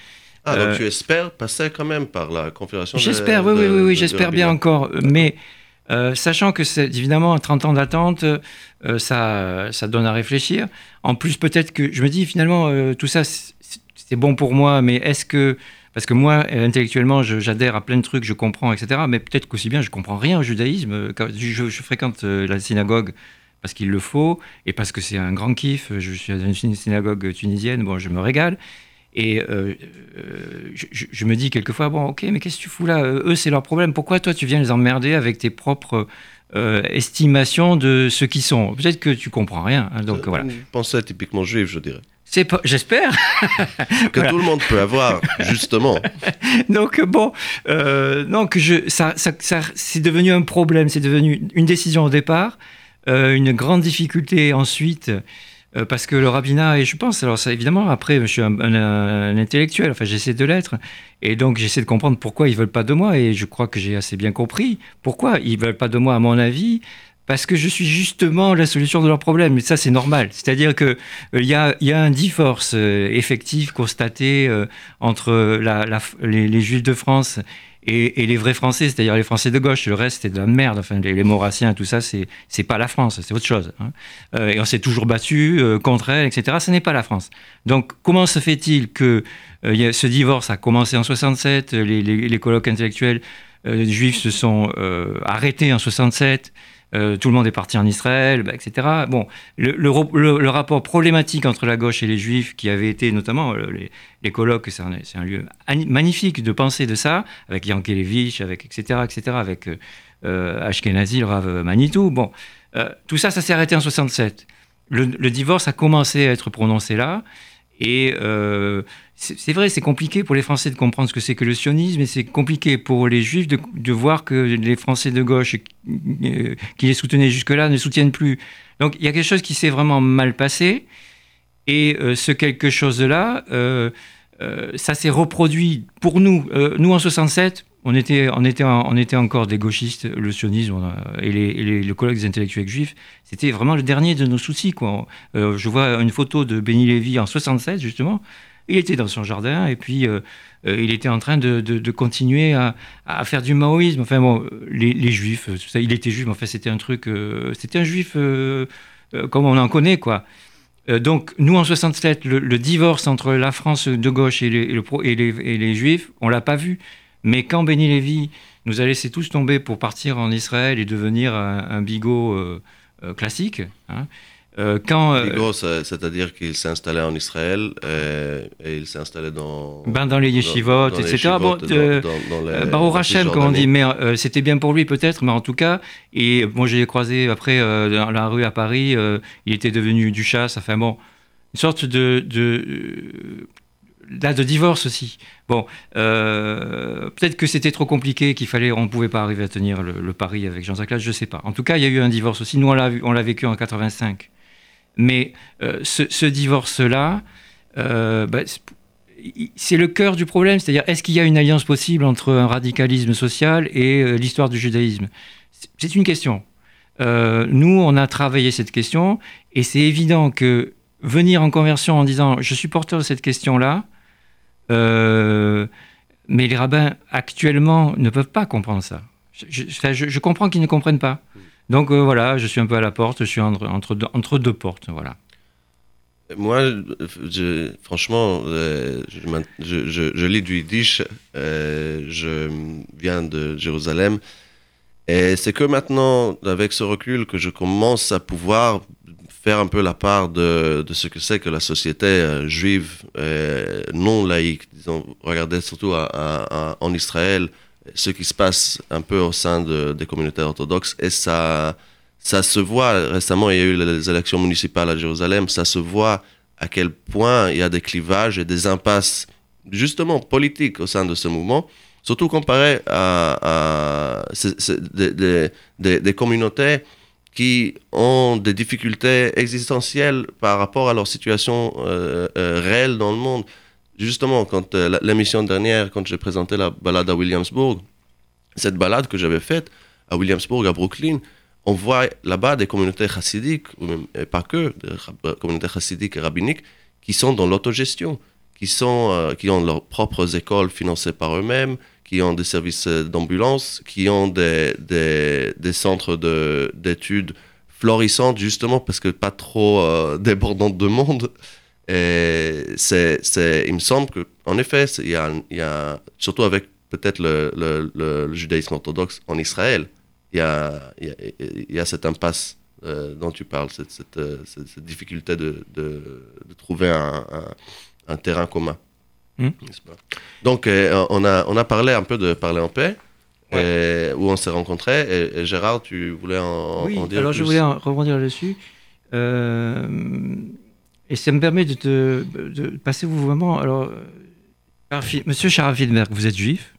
Ah, donc euh, tu espères passer quand même par la configuration J'espère, oui, oui, oui, oui j'espère bien encore. Mais euh, sachant que c'est évidemment 30 ans d'attente, euh, ça, ça donne à réfléchir. En plus, peut-être que je me dis finalement, tout ça, c'est bon pour moi, mais est-ce que. Parce que moi, intellectuellement, j'adhère à plein de trucs, je comprends, etc. Mais peut-être qu'aussi bien, je comprends rien au judaïsme. Je, je fréquente la synagogue parce qu'il le faut et parce que c'est un grand kiff. Je suis dans une synagogue tunisienne, bon, je me régale. Et euh, euh, je, me dis quelquefois, bon, ok, mais qu'est-ce que tu fous là? Eux, c'est leur problème. Pourquoi toi, tu viens les emmerder avec tes propres euh, estimations de ce qu'ils sont? Peut-être que tu comprends rien. Hein, donc voilà. Pensez typiquement juif, je dirais. C'est pas, j'espère. que tout le monde peut avoir, justement. donc bon, donc je, ça, ça, ça c'est devenu un problème, c'est devenu une décision au départ, une grande difficulté ensuite. Euh, parce que le rabbinat, et je pense, alors ça, évidemment, après, je suis un, intellectuel, enfin j'essaie de l'être, et donc j'essaie de comprendre pourquoi ils veulent pas de moi, et je crois que j'ai assez bien compris pourquoi ils veulent pas de moi, à mon avis, parce que je suis justement la solution de leurs problèmes. Mais ça, c'est normal. C'est-à-dire qu'il euh, y, a, un divorce euh, effectif constaté entre les, les, Juifs de France et, les vrais Français, c'est-à-dire les Français de gauche, le reste c'est de la merde. Enfin, les, Maurassiens, tout ça, c'est c'est pas la France, c'est autre chose. Hein. Euh, et on s'est toujours battu euh, contre elle, etc. Ce n'est pas la France. Donc, comment se fait-il que euh, ce divorce a commencé en 67 Les, les, les colloques intellectuels juifs se sont arrêtés en 67. Euh, tout le monde est parti en Israël, bah, etc. Bon, le, rapport problématique entre la gauche et les juifs, qui avait été notamment euh, les, colloques, c'est un, lieu magnifique de penser de ça, avec Yankelevich, avec etc., etc., avec euh, Ashkenazi, le Rav Manitou. Bon, tout ça, ça s'est arrêté en 67. le, divorce a commencé à être prononcé là. Et euh, c'est vrai, c'est compliqué pour les Français de comprendre ce que c'est que le sionisme, et c'est compliqué pour les Juifs de, voir que les Français de gauche euh, qui les soutenaient jusque-là ne soutiennent plus. Donc il y a quelque chose qui s'est vraiment mal passé, et euh, ce quelque chose-là, ça s'est reproduit pour nous. nous en 67, on était, on, était, on était encore des gauchistes, le sionisme et, les, le colloque des intellectuels juifs, c'était vraiment le dernier de nos soucis. Euh, je vois une photo de Benny Lévy en 67, justement. Il était dans son jardin et puis euh, euh, il était en train de, continuer à, faire du maoïsme. Enfin bon, les, juifs, ça, il était juif, mais enfin c'était un truc, c'était un juif comme on en connaît, quoi. donc, nous, en 67, le, divorce entre la France de gauche et les, et les, et les Juifs, on l'a pas vu. Mais quand Benny Lévy nous a laissé tous tomber pour partir en Israël et devenir un, bigot classique, hein, euh, quand, euh, c'est-à-dire qu'il s'est installé en Israël euh, et il s'est installé dans... Ben dans les yeshivot, etc. bon, Baruch Hashem, comme on dit, mais c'était bien pour lui peut-être, mais en tout cas, et moi j'ai croisé après dans la rue à Paris, il était devenu du chasse, enfin bon, une sorte de... de là, de divorce aussi. Bon, peut-être que c'était trop compliqué, qu'il fallait, on ne pouvait pas arriver à tenir le, pari avec Jean-Jacques Latte, je ne sais pas. En tout cas, il y a eu un divorce aussi. Nous, on l'a vécu en 85. Mais euh, ce, divorce-là, euh, bah, c'est le cœur du problème, c'est-à-dire est-ce qu'il y a une alliance possible entre un radicalisme social et euh, l'histoire du judaïsme? C'est une question. nous, on a travaillé cette question, et c'est évident que venir en conversion en disant je suis porteur de cette question-là, mais les rabbins actuellement ne peuvent pas comprendre ça. je comprends qu'ils ne comprennent pas. Donc euh, voilà, je suis un peu à la porte, je suis entre, deux, portes, voilà. Moi, franchement, euh, je, lis du Yiddish, euh, je viens de Jérusalem, et c'est que maintenant, avec ce recul, que je commence à pouvoir faire un peu la part de, ce que c'est que la société juive non laïque. Disons, regardez surtout en Israël, ce qui se passe un peu au sein des communautés orthodoxes et ça, ça se voit. Récemment, il y a eu les élections municipales à Jérusalem. Ça se voit à quel point il y a des clivages et des impasses, justement politiques au sein de ce mouvement, surtout comparé à, des, communautés qui ont des difficultés existentielles par rapport à leur situation euh, euh, réelle dans le monde. Justement, quand euh, l'émission dernière, quand j'ai présenté la balade à Williamsburg, cette balade que j'avais faite à Williamsburg, à Brooklyn, on voit là-bas des communautés chassidiques, et pas que, des communautés chassidiques et rabbiniques, qui sont dans l'autogestion, qui, sont, euh, qui ont leurs propres écoles financées par eux-mêmes, qui ont des services euh, d'ambulance, qui ont des, des, des centres d'études florissantes, justement parce que pas trop euh, débordantes de monde. Et c'est, il me semble qu'en effet, y, a, y a, surtout avec peut-être le, le, judaïsme orthodoxe en Israël, il y a, y a, cette impasse euh, dont tu parles, cette, cette, euh, difficulté de, de, de trouver un, un, terrain commun. Hmm. Donc, euh, on, a, on a parlé un peu de parler en paix. où on s'est rencontrés. Et, Gérard, tu voulais en, oui, en dire alors je voulais en rebondir là-dessus. Euh, et ça me permet de, te, de passer vous vraiment. Alors, Monsieur Sharafinberg, vous êtes juif?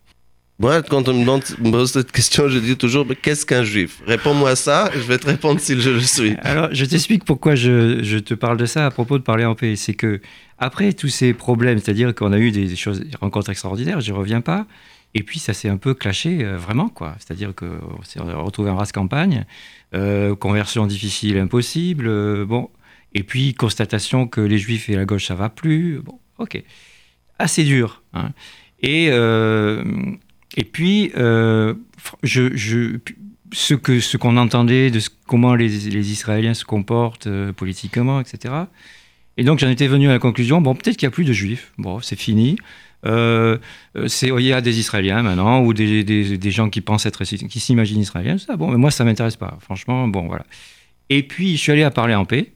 Moi, quand on me, pose cette question, je dis toujours qu'est-ce qu'un juif? Réponds-moi ça, je vais te répondre si je le suis. Alors, je t'explique pourquoi je, je, te parle de ça à propos de parler en paix. C'est que, après tous ces problèmes, c'est-à-dire qu'on a eu des, choses, des rencontres extraordinaires, je reviens pas. Et puis, ça s'est un peu clashé, euh, vraiment, quoi. C'est-à-dire qu'on s'est retrouvé en race campagne, euh, conversion difficile, impossible. Euh, bon, et puis, constatation que les juifs et la gauche, ça va plus. Bon, ok. Assez dur. Hein. Et, et puis, euh, je, ce qu'on ce qu'on entendait de comment les, Israéliens se comportent euh, politiquement, etc. Et donc, j'en étais venu à la conclusion, bon, peut-être qu'il n'y a plus de juifs. Bon, c'est fini. Euh, il y a des Israéliens maintenant, ou des, des, gens qui pensent être, qui s'imaginent Israéliens, ça. Bon, mais moi, ça m'intéresse pas. Franchement, bon, voilà. Et puis, je suis allé à parler en paix.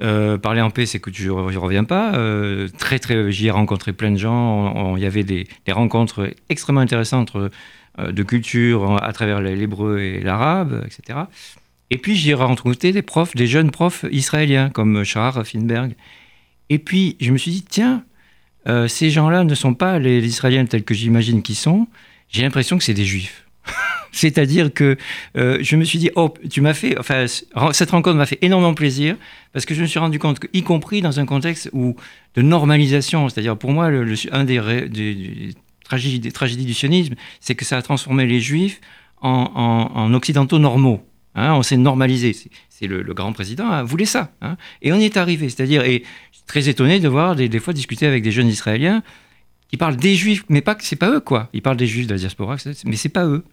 Euh, parler en paix, c'est que je ne reviens pas. Euh, très, très, j'y ai rencontré plein de gens. Il y avait des, rencontres extrêmement intéressantes euh, de culture à travers l'hébreu et l'arabe, etc. Et puis j'y ai rencontré des profs, des jeunes profs israéliens comme Shahar Finberg. Et puis je me suis dit, tiens, ces gens-là ne sont pas les Israéliens tels que j'imagine qu'ils sont. J'ai l'impression que c'est des juifs. C'est-à-dire que euh, je me suis dit, oh, tu m'as fait, enfin, cette rencontre m'a fait énormément plaisir parce que je me suis rendu compte y compris dans un contexte où de normalisation, c'est-à-dire pour moi, le, un des, tragédies, du sionisme, c'est que ça a transformé les juifs en, occidentaux normaux. Hein, on s'est normalisé. C'est le, grand président hein, voulait ça. Et on y est arrivé. C'est-à-dire, et je suis très étonné de voir des, des fois discuter avec des jeunes Israéliens qui parlent des juifs, mais pas c'est pas eux quoi. Ils parlent des juifs de la diaspora, mais c'est pas eux.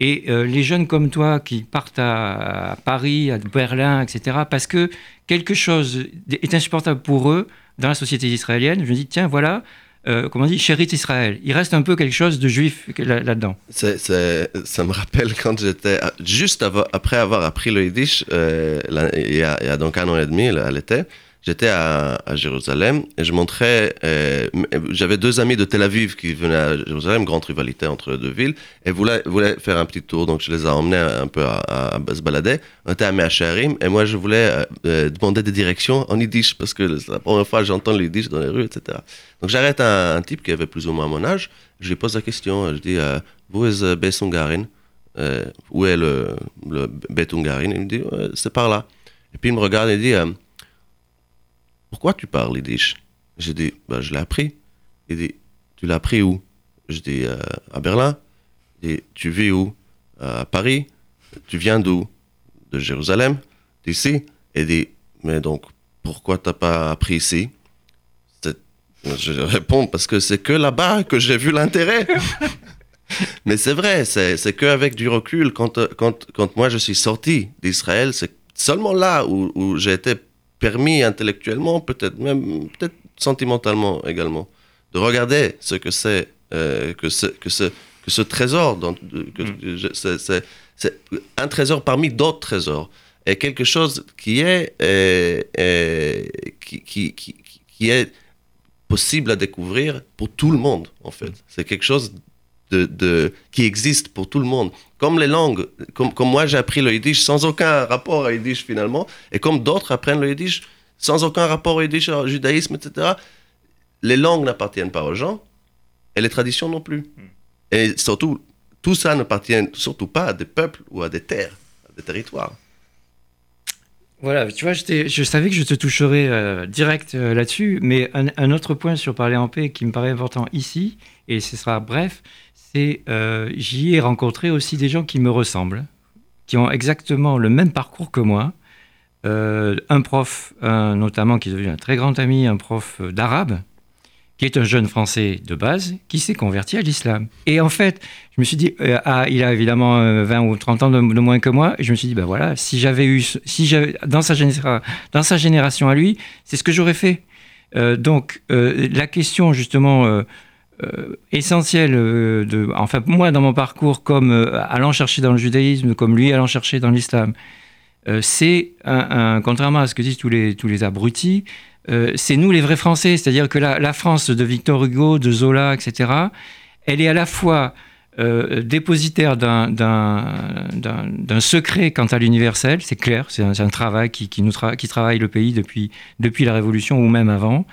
Et les jeunes comme toi qui partent à, Paris, à Berlin, etc., parce que quelque chose est insupportable pour eux dans la société israélienne, je me dis, tiens, voilà, euh, comment on dit, chérit Israël. Il reste un peu quelque chose de juif là-dedans. ça me rappelle quand j'étais, juste après avoir appris le Yiddish, euh, il, y a, donc un an et demi, à l'été, J'étais à, Jérusalem et je montrais. Euh, j'avais deux amis de Tel Aviv qui venaient à Jérusalem, grande rivalité entre les deux villes, et voulaient, faire un petit tour. Donc je les ai emmenés un peu à, se balader. On était à Meacharim et moi je voulais euh, euh, demander des directions en yiddish parce que c'est la première fois que j'entends le yiddish dans les rues, etc. Donc j'arrête un, type qui avait plus ou moins mon âge. Je lui pose la question. Je dis Où est Où est le, le Betungarin Il me dit C'est par là. Et puis il me regarde et dit pourquoi tu parles yiddish? J'ai dit, bah, je l'ai appris. Il dit, tu l'as appris où? Je dis, euh, à Berlin. Il dit, tu vis où? À Paris. Tu viens d'où? De Jérusalem D'ici Il dit, mais donc, pourquoi t'as pas appris ici? Je réponds, parce que c'est que là-bas que j'ai vu l'intérêt. mais c'est vrai, c'est qu'avec du recul, quand, quand, quand moi je suis sorti d'Israël, c'est seulement là où, où j'ai été permis intellectuellement, peut-être même peut-être sentimentalement également, de regarder ce que c'est euh, que, ce, que, ce, que ce trésor, que, mm. c'est, un trésor parmi d'autres trésors, est quelque chose qui est, qui, qui, qui, qui, est possible à découvrir pour tout le monde, en fait. C'est quelque chose de, de, qui existe pour tout le monde. Comme les langues, comme, comme moi j'ai appris le yiddish sans aucun rapport à yiddish finalement, et comme d'autres apprennent le yiddish sans aucun rapport au yiddish, au judaïsme, etc., les langues n'appartiennent pas aux gens, et les traditions non plus. Hmm. Et surtout, tout ça n'appartient surtout pas à des peuples ou à des terres, à des territoires. Voilà, tu vois, je savais que je te toucherais euh, direct euh, là-dessus, mais un, un, autre point sur parler en paix qui me paraît important ici, et ce sera bref, c'est euh, j'y ai rencontré aussi des gens qui me ressemblent, qui ont exactement le même parcours que moi. Euh, un prof, notamment qui est devenu un très grand ami, un prof d'arabe, qui est un jeune Français de base, qui s'est converti à l'islam. Et en fait, je me suis dit, euh, ah, il a évidemment 20 ou 30 ans de, moins que moi, et je me suis dit, ben voilà, si j'avais eu, si j'avais, dans sa, dans sa génération à lui, c'est ce que j'aurais fait. donc, la question justement euh, essentiel euh, de, enfin moi dans mon parcours comme euh, allant chercher dans le judaïsme, comme lui allant chercher dans l'islam, c'est un, contrairement à ce que disent tous les tous les abrutis, c'est nous les vrais Français, c'est-à-dire que la, la, France de Victor Hugo, de Zola, etc. Elle est à la fois dépositaire d'un secret quant à l'universel, c'est clair, c'est un, travail qui, qui nous qui travaille le pays depuis, depuis la Révolution ou même avant,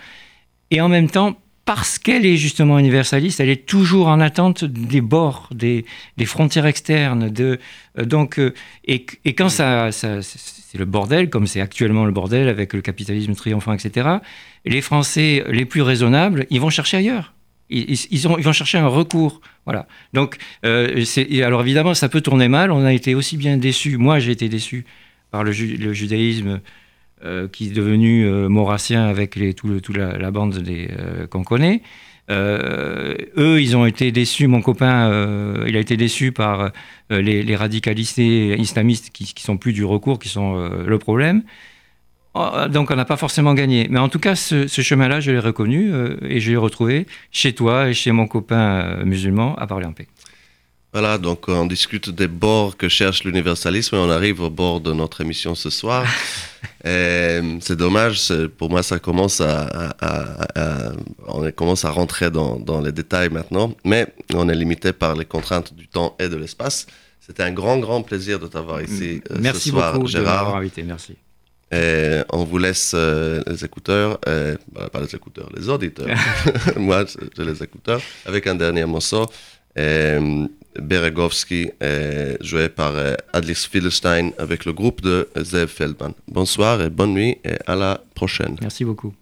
et en même temps parce qu'elle est justement universaliste, elle est toujours en attente des bords, des, frontières externes. Euh, donc, euh, et, quand ça, c'est le bordel, comme c'est actuellement le bordel avec le capitalisme triomphant, etc., les Français les plus raisonnables, ils vont chercher ailleurs. Ils, ils, ont, ils vont chercher un recours. Voilà. Donc, euh, alors évidemment, ça peut tourner mal. On a été aussi bien déçus. Moi, j'ai été déçu par le, judaïsme qui est devenu euh, maurassien avec les, tout, la, bande euh, qu'on connaît. eux, ils ont été déçus. Mon copain, il a été déçu par les, radicalistes islamistes qui, qui sont plus du recours, qui sont le problème. Oh, donc, on n'a pas forcément gagné. Mais en tout cas, ce chemin-là, je l'ai reconnu et je l'ai retrouvé chez toi et chez mon copain musulman à parler en paix. Voilà, donc on discute des bords que cherche l'universalisme et on arrive au bord de notre émission ce soir. c'est dommage, pour moi ça commence à, on commence à rentrer dans, dans, les détails maintenant, mais on est limité par les contraintes du temps et de l'espace. C'était un grand, grand plaisir de t'avoir ici euh, merci ce soir, beaucoup Gérard. de m'avoir invité, merci. Et on vous laisse euh, les écouteurs, bah, pas les écouteurs, les auditeurs. moi, j'ai les écouteurs, avec un dernier morceau. Beregovski, joué par Adlis Fidelstein avec le groupe de Zev Feldman. Bonsoir et bonne nuit et à la prochaine. Merci beaucoup.